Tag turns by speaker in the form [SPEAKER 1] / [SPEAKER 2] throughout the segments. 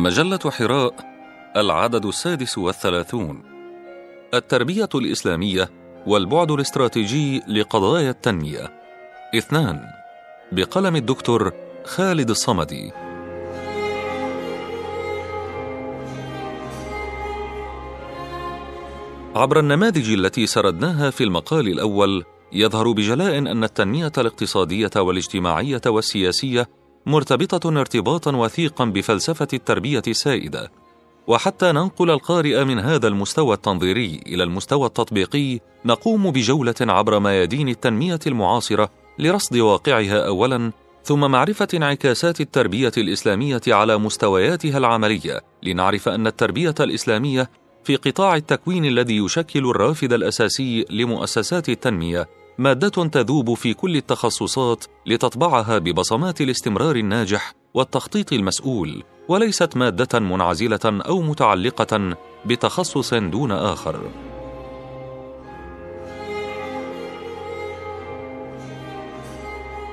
[SPEAKER 1] مجلة حراء العدد السادس والثلاثون. التربية الإسلامية والبعد الاستراتيجي لقضايا التنمية. اثنان بقلم الدكتور خالد الصمدي. عبر النماذج التي سردناها في المقال الأول يظهر بجلاء أن التنمية الاقتصادية والاجتماعية والسياسية مرتبطة ارتباطا وثيقا بفلسفة التربية السائدة. وحتى ننقل القارئ من هذا المستوى التنظيري إلى المستوى التطبيقي نقوم بجولة عبر ميادين التنمية المعاصرة لرصد واقعها أولا ثم معرفة انعكاسات التربية الإسلامية على مستوياتها العملية لنعرف أن التربية الإسلامية في قطاع التكوين الذي يشكل الرافد الأساسي لمؤسسات التنمية مادة تذوب في كل التخصصات لتطبعها ببصمات الاستمرار الناجح والتخطيط المسؤول وليست مادة منعزلة أو متعلقة بتخصص دون آخر.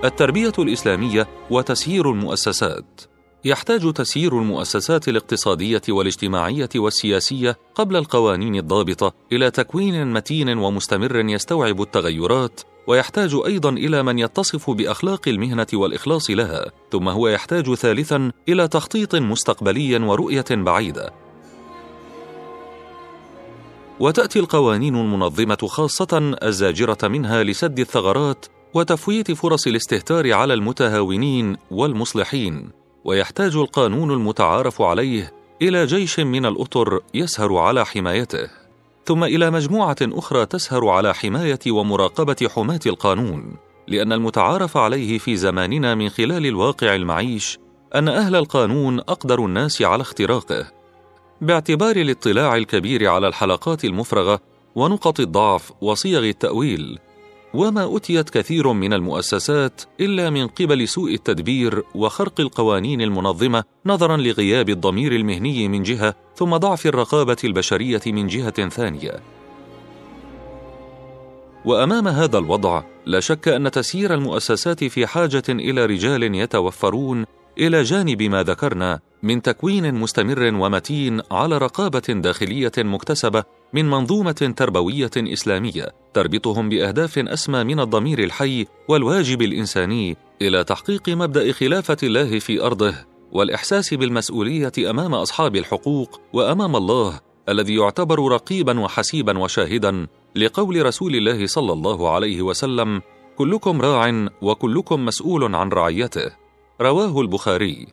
[SPEAKER 1] التربية الإسلامية وتسيير المؤسسات يحتاج تسيير المؤسسات الاقتصادية والاجتماعية والسياسية قبل القوانين الضابطة إلى تكوين متين ومستمر يستوعب التغيرات ويحتاج أيضا إلى من يتصف بأخلاق المهنة والإخلاص لها ثم هو يحتاج ثالثا إلى تخطيط مستقبلي ورؤية بعيدة. وتأتي القوانين المنظمة خاصة الزاجرة منها لسد الثغرات وتفويت فرص الاستهتار على المتهاونين والمصلحين. ويحتاج القانون المتعارف عليه إلى جيش من الأطر يسهر على حمايته ثم إلى مجموعة أخرى تسهر على حماية ومراقبة حماة القانون لأن المتعارف عليه في زماننا من خلال الواقع المعيش أن أهل القانون أقدر الناس على اختراقه. باعتبار الاطلاع الكبير على الحلقات المفرغة ونقط الضعف وصيغ التأويل وما أتيت كثير من المؤسسات إلا من قبل سوء التدبير وخرق القوانين المنظمة نظرا لغياب الضمير المهني من جهة ثم ضعف الرقابة البشرية من جهة ثانية. وأمام هذا الوضع لا شك أن تسيير المؤسسات في حاجة إلى رجال يتوفرون إلى جانب ما ذكرنا من تكوين مستمر ومتين على رقابة داخلية مكتسبة من منظومة تربوية إسلامية تربطهم بأهداف أسمى من الضمير الحي والواجب الإنساني إلى تحقيق مبدأ خلافة الله في أرضه والإحساس بالمسؤولية أمام أصحاب الحقوق وأمام الله الذي يعتبر رقيبا وحسيبا وشاهدا لقول رسول الله صلى الله عليه وسلم كلكم راع وكلكم مسؤول عن رعيته. رواه البخاري.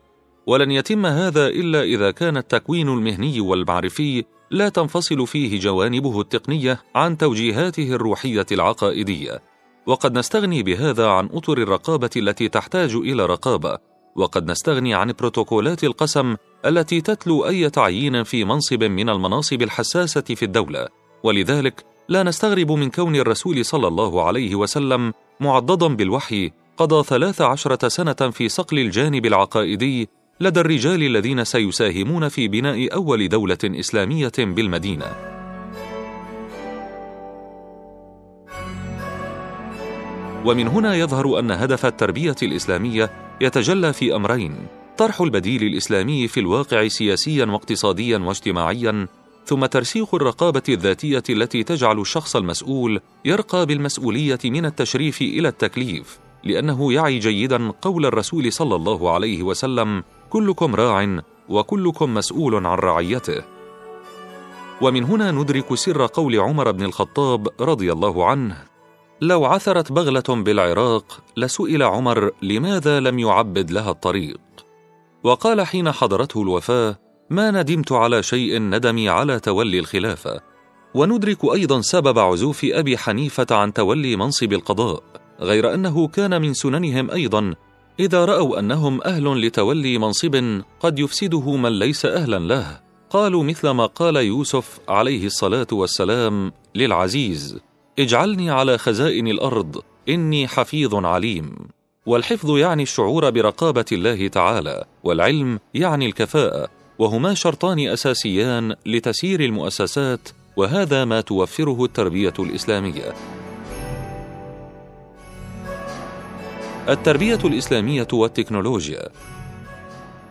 [SPEAKER 1] ولن يتم هذا إلا إذا كان التكوين المهني والمعرفي لا تنفصل فيه جوانبه التقنية عن توجيهاته الروحية العقائدية. وقد نستغني بهذا عن أطر الرقابة التي تحتاج إلى رقابة. وقد نستغني عن بروتوكولات القسم التي تتلو أي تعيين في منصب من المناصب الحساسة في الدولة. ولذلك لا نستغرب من كون الرسول صلى الله عليه وسلم معضدا بالوحي قضى ثلاث عشرة سنة في صقل الجانب العقائدي لدى الرجال الذين سيساهمون في بناء أول دولة إسلامية بالمدينة. ومن هنا يظهر أن هدف التربية الإسلامية يتجلى في أمرين: طرح البديل الإسلامي في الواقع سياسيا واقتصاديا واجتماعيا ثم ترسيخ الرقابة الذاتية التي تجعل الشخص المسؤول يرقى بالمسؤولية من التشريف إلى التكليف لأنه يعي جيدا قول الرسول صلى الله عليه وسلم كلكم راع وكلكم مسؤول عن رعيته. ومن هنا ندرك سر قول عمر بن الخطاب رضي الله عنه لو عثرت بغلة بالعراق لسئل عمر لماذا لم يعبد لها الطريق. وقال حين حضرته الوفاة ما ندمت على شيء ندمي على تولي الخلافة. وندرك أيضا سبب عزوف أبي حنيفة عن تولي منصب القضاء غير أنه كان من سننهم أيضا إذا رأوا أنهم أهل لتولي منصب قد يفسده من ليس أهلا له. قالوا مثل ما قال يوسف عليه الصلاة والسلام للعزيز اجعلني على خزائن الأرض إني حفيظ عليم. والحفظ يعني الشعور برقابة الله تعالى والعلم يعني الكفاءة وهما شرطان أساسيان لتسيير المؤسسات وهذا ما توفره التربية الإسلامية. التربية الإسلامية والتكنولوجيا.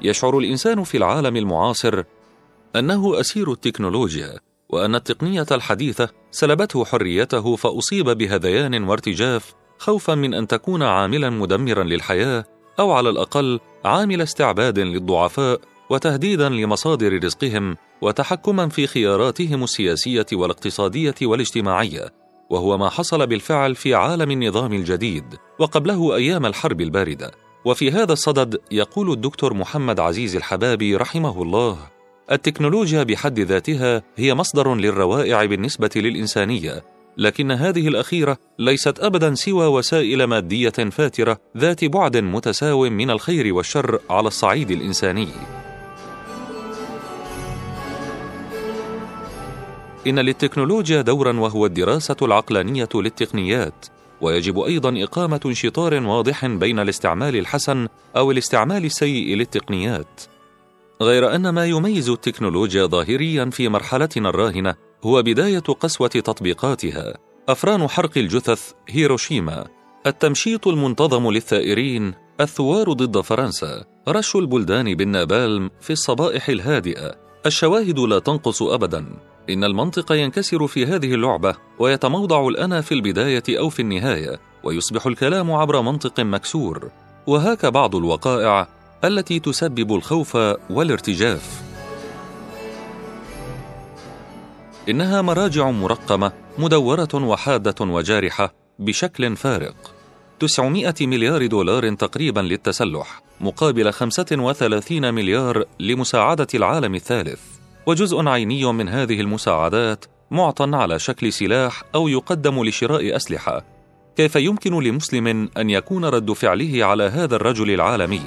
[SPEAKER 1] يشعر الإنسان في العالم المعاصر أنه أسير التكنولوجيا وأن التقنية الحديثة سلبته حريته فأصيب بهذيان وارتجاف خوفا من أن تكون عاملا مدمرا للحياة أو على الأقل عامل استعباد للضعفاء وتهديدا لمصادر رزقهم وتحكما في خياراتهم السياسية والاقتصادية والاجتماعية. وهو ما حصل بالفعل في عالم النظام الجديد وقبله أيام الحرب الباردة. وفي هذا الصدد يقول الدكتور محمد عزيز الحبابي رحمه الله التكنولوجيا بحد ذاتها هي مصدر للروائع بالنسبة للإنسانية لكن هذه الأخيرة ليست ابدا سوى وسائل مادية فاترة ذات بعد متساو من الخير والشر على الصعيد الإنساني. إن للتكنولوجيا دورا وهو الدراسة العقلانية للتقنيات ويجب أيضا إقامة انشطار واضح بين الاستعمال الحسن أو الاستعمال السيء للتقنيات. غير أن ما يميز التكنولوجيا ظاهريا في مرحلتنا الراهنة هو بداية قسوة تطبيقاتها. أفران حرق الجثث هيروشيما التمشيط المنتظم للثائرين الثوار ضد فرنسا رش البلدان بالنابالم في الصبائح الهادئة. الشواهد لا تنقص ابدا. إن المنطق ينكسر في هذه اللعبة ويتموضع الأنا في البداية أو في النهاية ويصبح الكلام عبر منطق مكسور. وهاك بعض الوقائع التي تسبب الخوف والارتجاف. إنها مراجع مرقمة مدورة وحادة وجارحة بشكل فارق. 900 مليار دولار تقريبا للتسلح مقابل 35 مليار لمساعدة العالم الثالث. وجزء عيني من هذه المساعدات معطى على شكل سلاح أو يقدم لشراء أسلحة. كيف يمكن لمسلم أن يكون رد فعله على هذا الرجل العالمي؟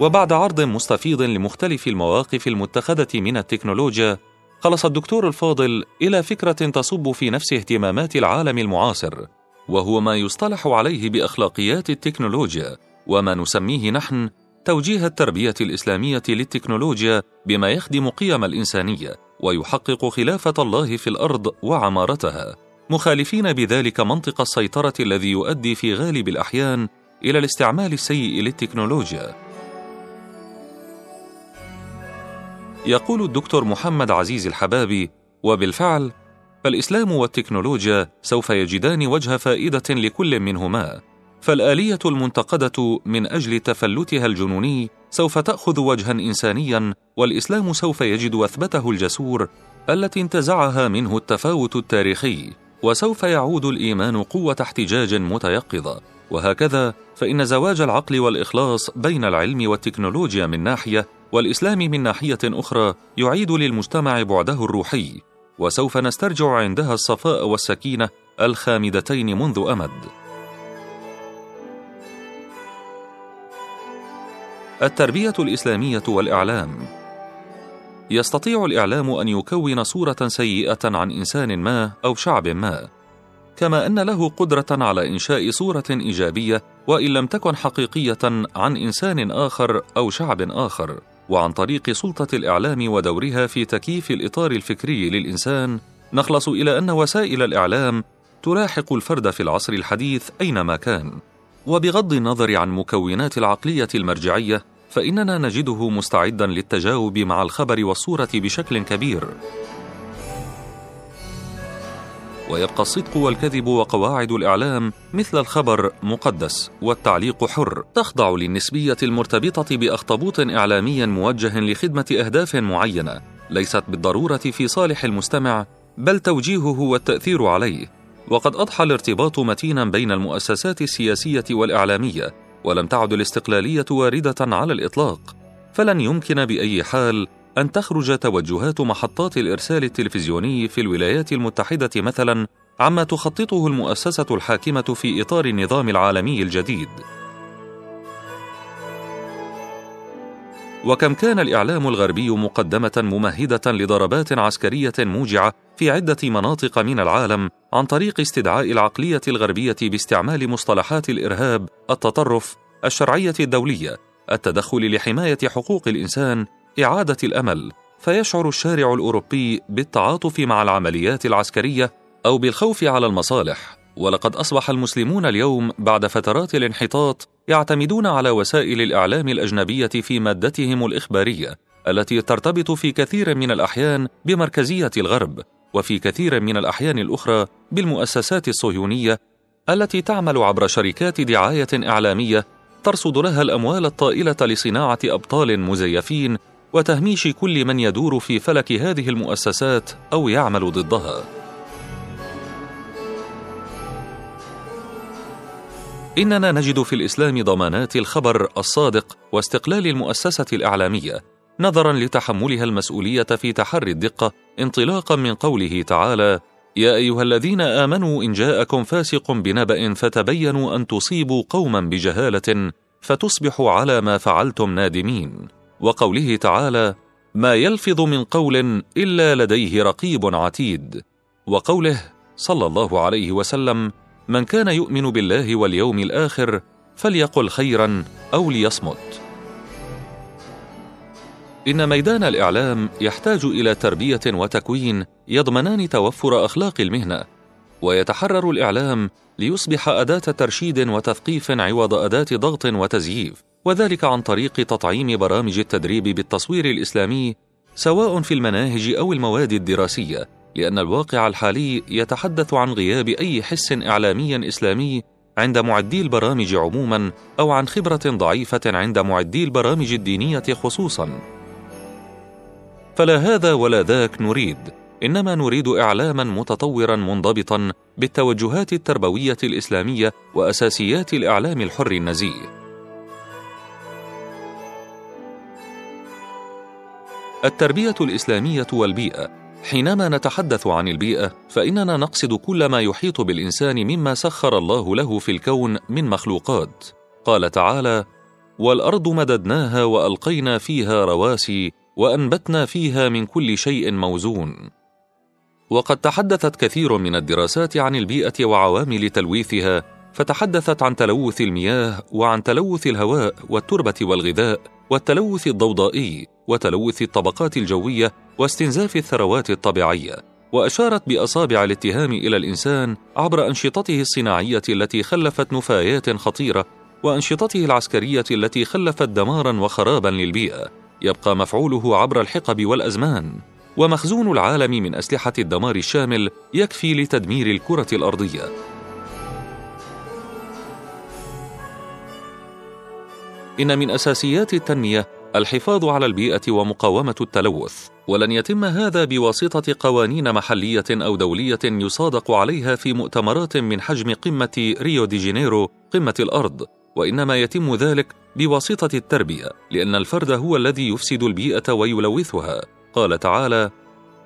[SPEAKER 1] وبعد عرض مستفيض لمختلف المواقف المتخذة من التكنولوجيا خلص الدكتور الفاضل إلى فكرة تصب في نفس اهتمامات العالم المعاصر وهو ما يصطلح عليه بأخلاقيات التكنولوجيا وما نسميه نحن توجيه التربية الإسلامية للتكنولوجيا بما يخدم قيم الإنسانية ويحقق خلافة الله في الأرض وعمارتها. مخالفين بذلك منطق السيطرة الذي يؤدي في غالب الأحيان إلى الاستعمال السيء للتكنولوجيا. يقول الدكتور محمد عزيز الحبابي وبالفعل فالإسلام والتكنولوجيا سوف يجدان وجه فائدة لكل منهما فالآلية المنتقدة من أجل تفلتها الجنوني سوف تأخذ وجها انسانيا والإسلام سوف يجد وثبته الجسور التي انتزعها منه التفاوت التاريخي وسوف يعود الإيمان قوة احتجاج متيقظة. وهكذا فإن زواج العقل والإخلاص بين العلم والتكنولوجيا من ناحية والإسلام من ناحية أخرى يعيد للمجتمع بعده الروحي. وسوف نسترجع عندها الصفاء والسكينة الخامدتين منذ أمد. التربية الإسلامية والإعلام. يستطيع الإعلام أن يكون صورة سيئة عن إنسان ما أو شعب ما كما أن له قدرة على إنشاء صورة إيجابية وإن لم تكن حقيقية عن إنسان آخر أو شعب آخر وعن طريق سلطة الإعلام ودورها في تكييف الإطار الفكري للإنسان. نخلص إلى أن وسائل الإعلام تلاحق الفرد في العصر الحديث أينما كان. وبغض النظر عن مكونات العقلية المرجعية فإننا نجده مستعدا للتجاوب مع الخبر والصورة بشكل كبير. ويبقى الصدق والكذب وقواعد الإعلام مثل الخبر مقدس والتعليق حر تخضع للنسبية المرتبطة بأخطبوط إعلامي موجه لخدمة أهداف معينة ليست بالضرورة في صالح المستمع بل توجيهه والتأثير عليه. وقد أضحى الارتباط متينا بين المؤسسات السياسية والإعلامية ولم تعد الاستقلالية واردة على الإطلاق. فلن يمكن بأي حال أن تخرج توجهات محطات الإرسال التلفزيوني في الولايات المتحدة مثلا عما تخططه المؤسسة الحاكمة في إطار النظام العالمي الجديد. وكم كان الإعلام الغربي مقدمة ممهدة لضربات عسكرية موجعة في عدة مناطق من العالم عن طريق استدعاء العقلية الغربية باستعمال مصطلحات الإرهاب التطرف الشرعية الدولية التدخل لحماية حقوق الإنسان إعادة الأمل. فيشعر الشارع الأوروبي بالتعاطف مع العمليات العسكرية أو بالخوف على المصالح. ولقد أصبح المسلمون اليوم بعد فترات الانحطاط يعتمدون على وسائل الإعلام الأجنبية في مادتهم الإخبارية التي ترتبط في كثير من الأحيان بمركزية الغرب وفي كثير من الأحيان الأخرى بالمؤسسات الصهيونية التي تعمل عبر شركات دعاية إعلامية ترصد لها الأموال الطائلة لصناعة أبطال مزيفين وتهميش كل من يدور في فلك هذه المؤسسات أو يعمل ضدها. إننا نجد في الإسلام ضمانات الخبر الصادق واستقلال المؤسسة الإعلامية نظرا لتحملها المسؤولية في تحري الدقة انطلاقا من قوله تعالى: يا أيها الذين آمنوا إن جاءكم فاسق بنبأ فتبينوا أن تصيبوا قوما بجهالة فتصبحوا على ما فعلتم نادمين. وقوله تعالى: ما يلفظ من قول إلا لديه رقيب عتيد. وقوله صلى الله عليه وسلم: من كان يؤمن بالله واليوم الآخر فليقل خيرا أو ليصمت. إن ميدان الإعلام يحتاج إلى تربية وتكوين يضمنان توفر أخلاق المهنة، ويتحرر الإعلام ليصبح أداة ترشيد وتثقيف عوض أداة ضغط وتزييف، وذلك عن طريق تطعيم برامج التدريب بالتصوير الإسلامي سواء في المناهج أو المواد الدراسية، لأن الواقع الحالي يتحدث عن غياب أي حس إعلامي إسلامي عند معدي البرامج عموما أو عن خبرة ضعيفة عند معدي البرامج الدينية خصوصا. فلا هذا ولا ذاك نريد إنما نريد اعلاما متطورا منضبطا بالتوجهات التربوية الإسلامية وأساسيات الإعلام الحر النزيه التربية الإسلامية والبيئة حينما نتحدث عن البيئة فإننا نقصد كل ما يحيط بالإنسان مما سخر الله له في الكون من مخلوقات. قال تعالى والأرض مددناها وألقينا فيها رواسي وأنبتنا فيها من كل شيء موزون وقد تحدثت كثير من الدراسات عن البيئة وعوامل تلويثها فتحدثت عن تلوث المياه وعن تلوث الهواء والتربة والغذاء والتلوث الضوضائي. وتلوث الطبقات الجوية واستنزاف الثروات الطبيعية وأشارت بأصابع الاتهام إلى الإنسان عبر أنشطته الصناعية التي خلفت نفايات خطيرة وأنشطته العسكرية التي خلفت دمارا وخرابا للبيئة. يبقى مفعوله عبر الحقب والأزمان. ومخزون العالم من أسلحة الدمار الشامل يكفي لتدمير الكرة الأرضية. إن من أساسيات التنمية الحفاظ على البيئة ومقاومة التلوث. ولن يتم هذا بواسطة قوانين محلية أو دولية يصادق عليها في مؤتمرات من حجم قمة ريو دي جانيرو قمة الأرض. وإنما يتم ذلك بواسطة التربية لأن الفرد هو الذي يفسد البيئة ويلوثها. قال تعالى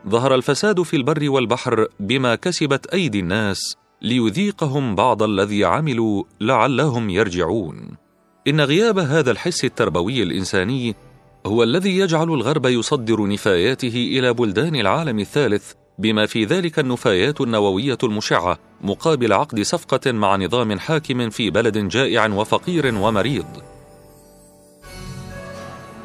[SPEAKER 1] ظهر الفساد في البر والبحر بما كسبت أيدي الناس ليذيقهم بعض الذي عملوا لعلهم يرجعون إن غياب هذا الحس التربوي الإنساني هو الذي يجعل الغرب يصدر نفاياته إلى بلدان العالم الثالث بما في ذلك النفايات النووية المشعة مقابل عقد صفقة مع نظام حاكم في بلد جائع وفقير ومريض.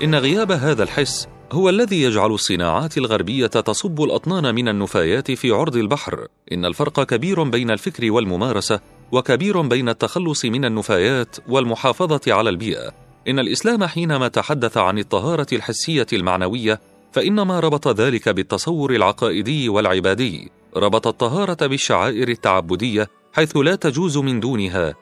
[SPEAKER 1] إن غياب هذا الحس هو الذي يجعل الصناعات الغربية تصب الأطنان من النفايات في عرض البحر. إن الفرق كبير بين الفكر والممارسة وكبير بين التخلص من النفايات والمحافظة على البيئة. إن الإسلام حينما تحدث عن الطهارة الحسية المعنوية فإنما ربط ذلك بالتصور العقائدي والعبادي. ربط الطهارة بالشعائر التعبدية حيث لا تجوز من دونها.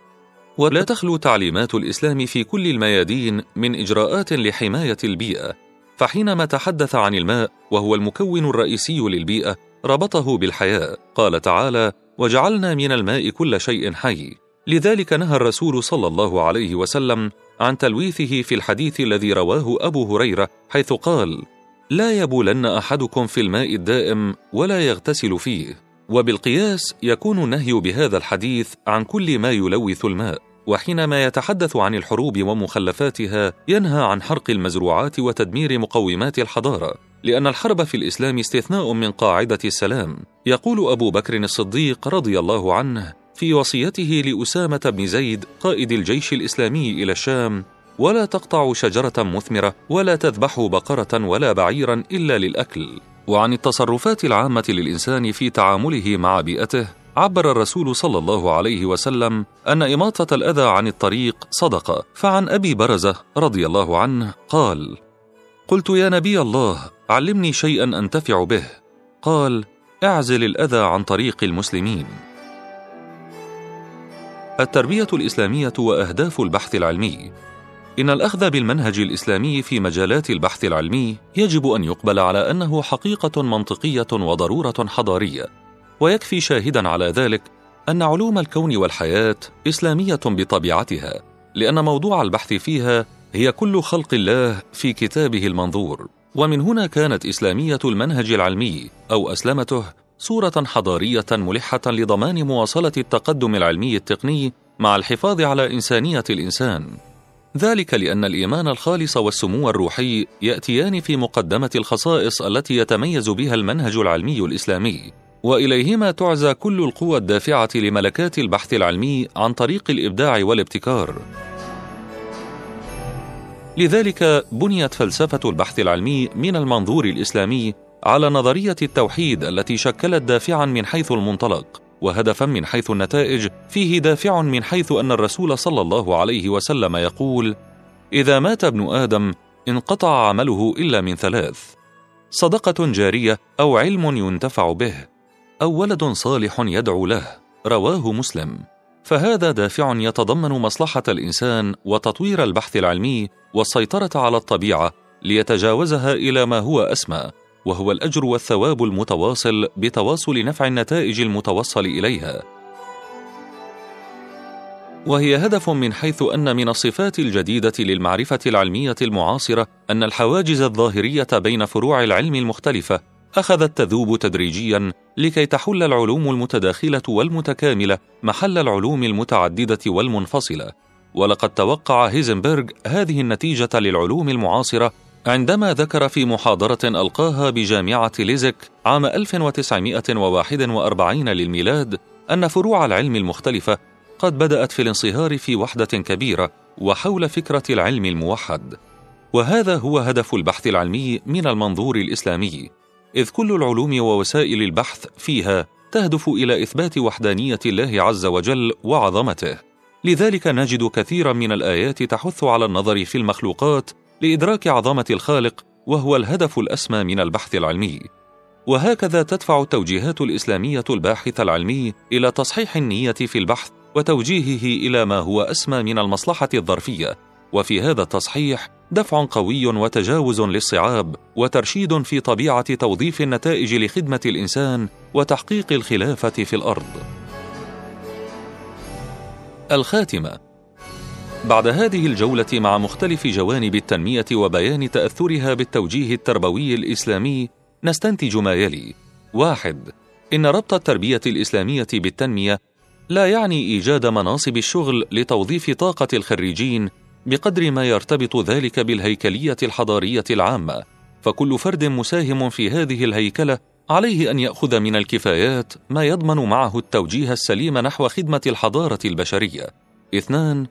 [SPEAKER 1] ولا تخلو تعليمات الإسلام في كل الميادين من إجراءات لحماية البيئة. فحينما تحدث عن الماء وهو المكون الرئيسي للبيئة ربطه بالحياة قال تعالى وجعلنا من الماء كل شيء حي. لذلك نهى الرسول صلى الله عليه وسلم عن تلويثه في الحديث الذي رواه أبو هريرة حيث قال لا يبولن أحدكم في الماء الدائم ولا يغتسل فيه. وبالقياس يكون النهي بهذا الحديث عن كل ما يلوث الماء وحينما يتحدث عن الحروب ومخلفاتها ينهى عن حرق المزروعات وتدمير مقومات الحضارة. لأن الحرب في الإسلام استثناء من قاعدة السلام. يقول أبو بكر الصديق رضي الله عنه في وصيته لأسامة بن زيد قائد الجيش الإسلامي إلى الشام ولا تقطعوا شجرة مثمرة ولا تذبحوا بقرة ولا بعيرا إلا للأكل. وعن التصرفات العامة للإنسان في تعامله مع بيئته عبر الرسول صلى الله عليه وسلم أن إماطة الأذى عن الطريق صدقة. فعن أبي برزة رضي الله عنه قال قلت يا نبي الله علمني شيئا أنتفع به. قال اعزل الأذى عن طريق المسلمين. التربية الإسلامية وأهداف البحث العلمي. إن الأخذ بالمنهج الإسلامي في مجالات البحث العلمي يجب أن يقبل على أنه حقيقة منطقية وضرورة حضارية. ويكفي شاهدا على ذلك أن علوم الكون والحياة إسلامية بطبيعتها لأن موضوع البحث فيها هي كل خلق الله في كتابه المنظور ومن هنا كانت إسلامية المنهج العلمي أو أسلمته صورة حضارية ملحة لضمان مواصلة التقدم العلمي التقني مع الحفاظ على إنسانية الإنسان. ذلك لأن الإيمان الخالص والسمو الروحي يأتيان في مقدمة الخصائص التي يتميز بها المنهج العلمي الإسلامي وإليهما تعزى كل القوى الدافعة لملكات البحث العلمي عن طريق الإبداع والابتكار. لذلك بنيت فلسفة البحث العلمي من المنظور الإسلامي على نظرية التوحيد التي شكلت دافعا من حيث المنطلق وهدفا من حيث النتائج فيه دافع من حيث أن الرسول صلى الله عليه وسلم يقول إذا مات ابن آدم انقطع عمله إلا من ثلاث. صدقة جارية أو علم ينتفع به. أو ولد صالح يدعو له. رواه مسلم. فهذا دافع يتضمن مصلحة الإنسان وتطوير البحث العلمي والسيطرة على الطبيعة ليتجاوزها إلى ما هو أسمى وهو الأجر والثواب المتواصل بتواصل نفع النتائج المتوصل إليها. وهي هدف من حيث أن من الصفات الجديدة للمعرفة العلمية المعاصرة أن الحواجز الظاهرية بين فروع العلم المختلفة أخذت تذوب تدريجيا لكي تحل العلوم المتداخلة والمتكاملة محل العلوم المتعددة والمنفصلة. ولقد توقع هيزنبرغ هذه النتيجة للعلوم المعاصرة عندما ذكر في محاضرة ألقاها بجامعة ليزك عام 1941 للميلاد أن فروع العلم المختلفة قد بدأت في الانصهار في وحدة كبيرة وحول فكرة العلم الموحد. وهذا هو هدف البحث العلمي من المنظور الإسلامي إذ كل العلوم ووسائل البحث فيها تهدف إلى إثبات وحدانية الله عز وجل وعظمته. لذلك نجد كثيرا من الآيات تحث على النظر في المخلوقات لإدراك عظمة الخالق وهو الهدف الأسمى من البحث العلمي. وهكذا تدفع التوجيهات الإسلامية الباحث العلمي إلى تصحيح النية في البحث وتوجيهه إلى ما هو أسمى من المصلحة الظرفية. وفي هذا التصحيح دفع قوي وتجاوز للصعاب وترشيد في طبيعة توظيف النتائج لخدمة الإنسان وتحقيق الخلافة في الأرض. الخاتمة. بعد هذه الجولة مع مختلف جوانب التنمية وبيان تأثرها بالتوجيه التربوي الإسلامي نستنتج ما يلي: واحد: إن ربط التربية الإسلامية بالتنمية لا يعني إيجاد مناصب الشغل لتوظيف طاقة الخريجين بقدر ما يرتبط ذلك بالهيكلية الحضارية العامة، فكل فرد مساهم في هذه الهيكلة عليه أن يأخذ من الكفايات ما يضمن معه التوجيه السليم نحو خدمة الحضارة البشرية. اثنان: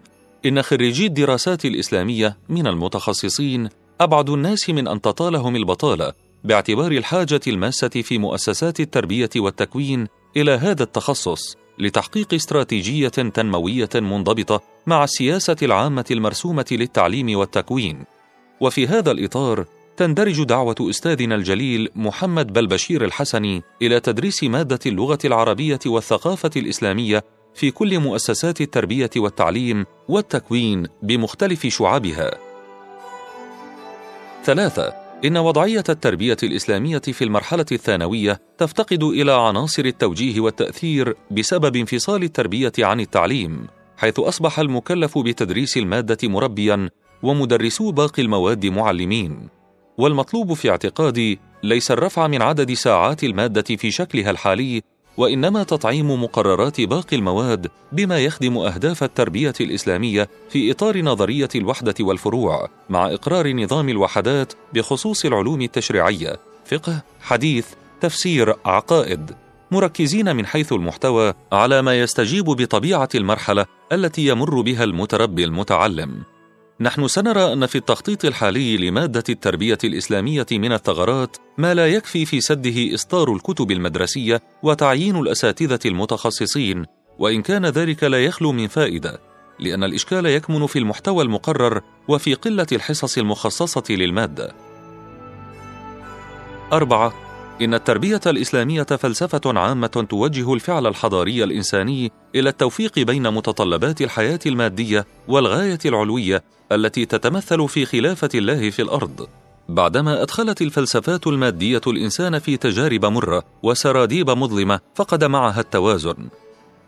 [SPEAKER 1] إن خريجي الدراسات الإسلامية من المتخصصين أبعد الناس من أن تطالهم البطالة باعتبار الحاجة الماسة في مؤسسات التربية والتكوين إلى هذا التخصص لتحقيق استراتيجية تنموية منضبطة مع السياسة العامة المرسومة للتعليم والتكوين. وفي هذا الإطار تندرج دعوة أستاذنا الجليل محمد بلبشير الحسني إلى تدريس مادة اللغة العربية والثقافة الإسلامية في كل مؤسسات التربية والتعليم والتكوين بمختلف شعابها. ثلاثة إن وضعية التربية الإسلامية في المرحلة الثانوية تفتقد إلى عناصر التوجيه والتأثير بسبب انفصال التربية عن التعليم حيث أصبح المكلف بتدريس المادة مربيا ومدرسو باقي المواد معلمين. والمطلوب في اعتقادي ليس الرفع من عدد ساعات المادة في شكلها الحالي وإنما تطعيم مقررات باقي المواد بما يخدم أهداف التربية الإسلامية في إطار نظرية الوحدة والفروع مع إقرار نظام الوحدات بخصوص العلوم التشريعية. فقه حديث تفسير عقائد. مركزين من حيث المحتوى على ما يستجيب بطبيعة المرحلة التي يمر بها المتربي المتعلم. نحن سنرى أن في التخطيط الحالي لمادة التربية الإسلامية من الثغرات ما لا يكفي في سده إصدار الكتب المدرسية وتعيين الأساتذة المتخصصين وإن كان ذلك لا يخلو من فائدة لأن الإشكال يكمن في المحتوى المقرر وفي قلة الحصص المخصصة للمادة. أربعة إن التربية الإسلامية فلسفة عامة توجه الفعل الحضاري الإنساني إلى التوفيق بين متطلبات الحياة المادية والغاية العلوية التي تتمثل في خلافة الله في الأرض. بعدما أدخلت الفلسفات المادية الإنسان في تجارب مرة وسراديب مظلمة فقد معها التوازن.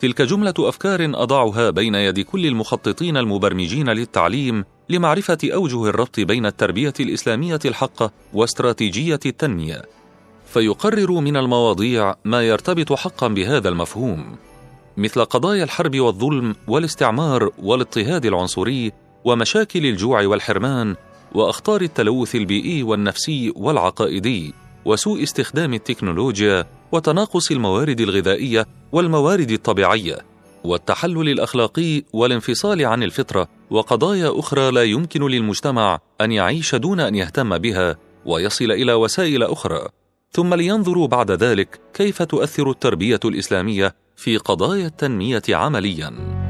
[SPEAKER 1] تلك جملة أفكار أضعها بين يد كل المخططين المبرمجين للتعليم لمعرفة أوجه الربط بين التربية الإسلامية الحقه واستراتيجية التنمية. فيقرر من المواضيع ما يرتبط حقا بهذا المفهوم مثل قضايا الحرب والظلم والاستعمار والاضطهاد العنصري ومشاكل الجوع والحرمان وأخطار التلوث البيئي والنفسي والعقائدي وسوء استخدام التكنولوجيا وتناقص الموارد الغذائية والموارد الطبيعية والتحلل الأخلاقي والانفصال عن الفطرة وقضايا أخرى لا يمكن للمجتمع أن يعيش دون أن يهتم بها ويصل إلى وسائل أخرى. ثم لينظروا بعد ذلك كيف تؤثر التربية الإسلامية في قضايا التنمية عمليا.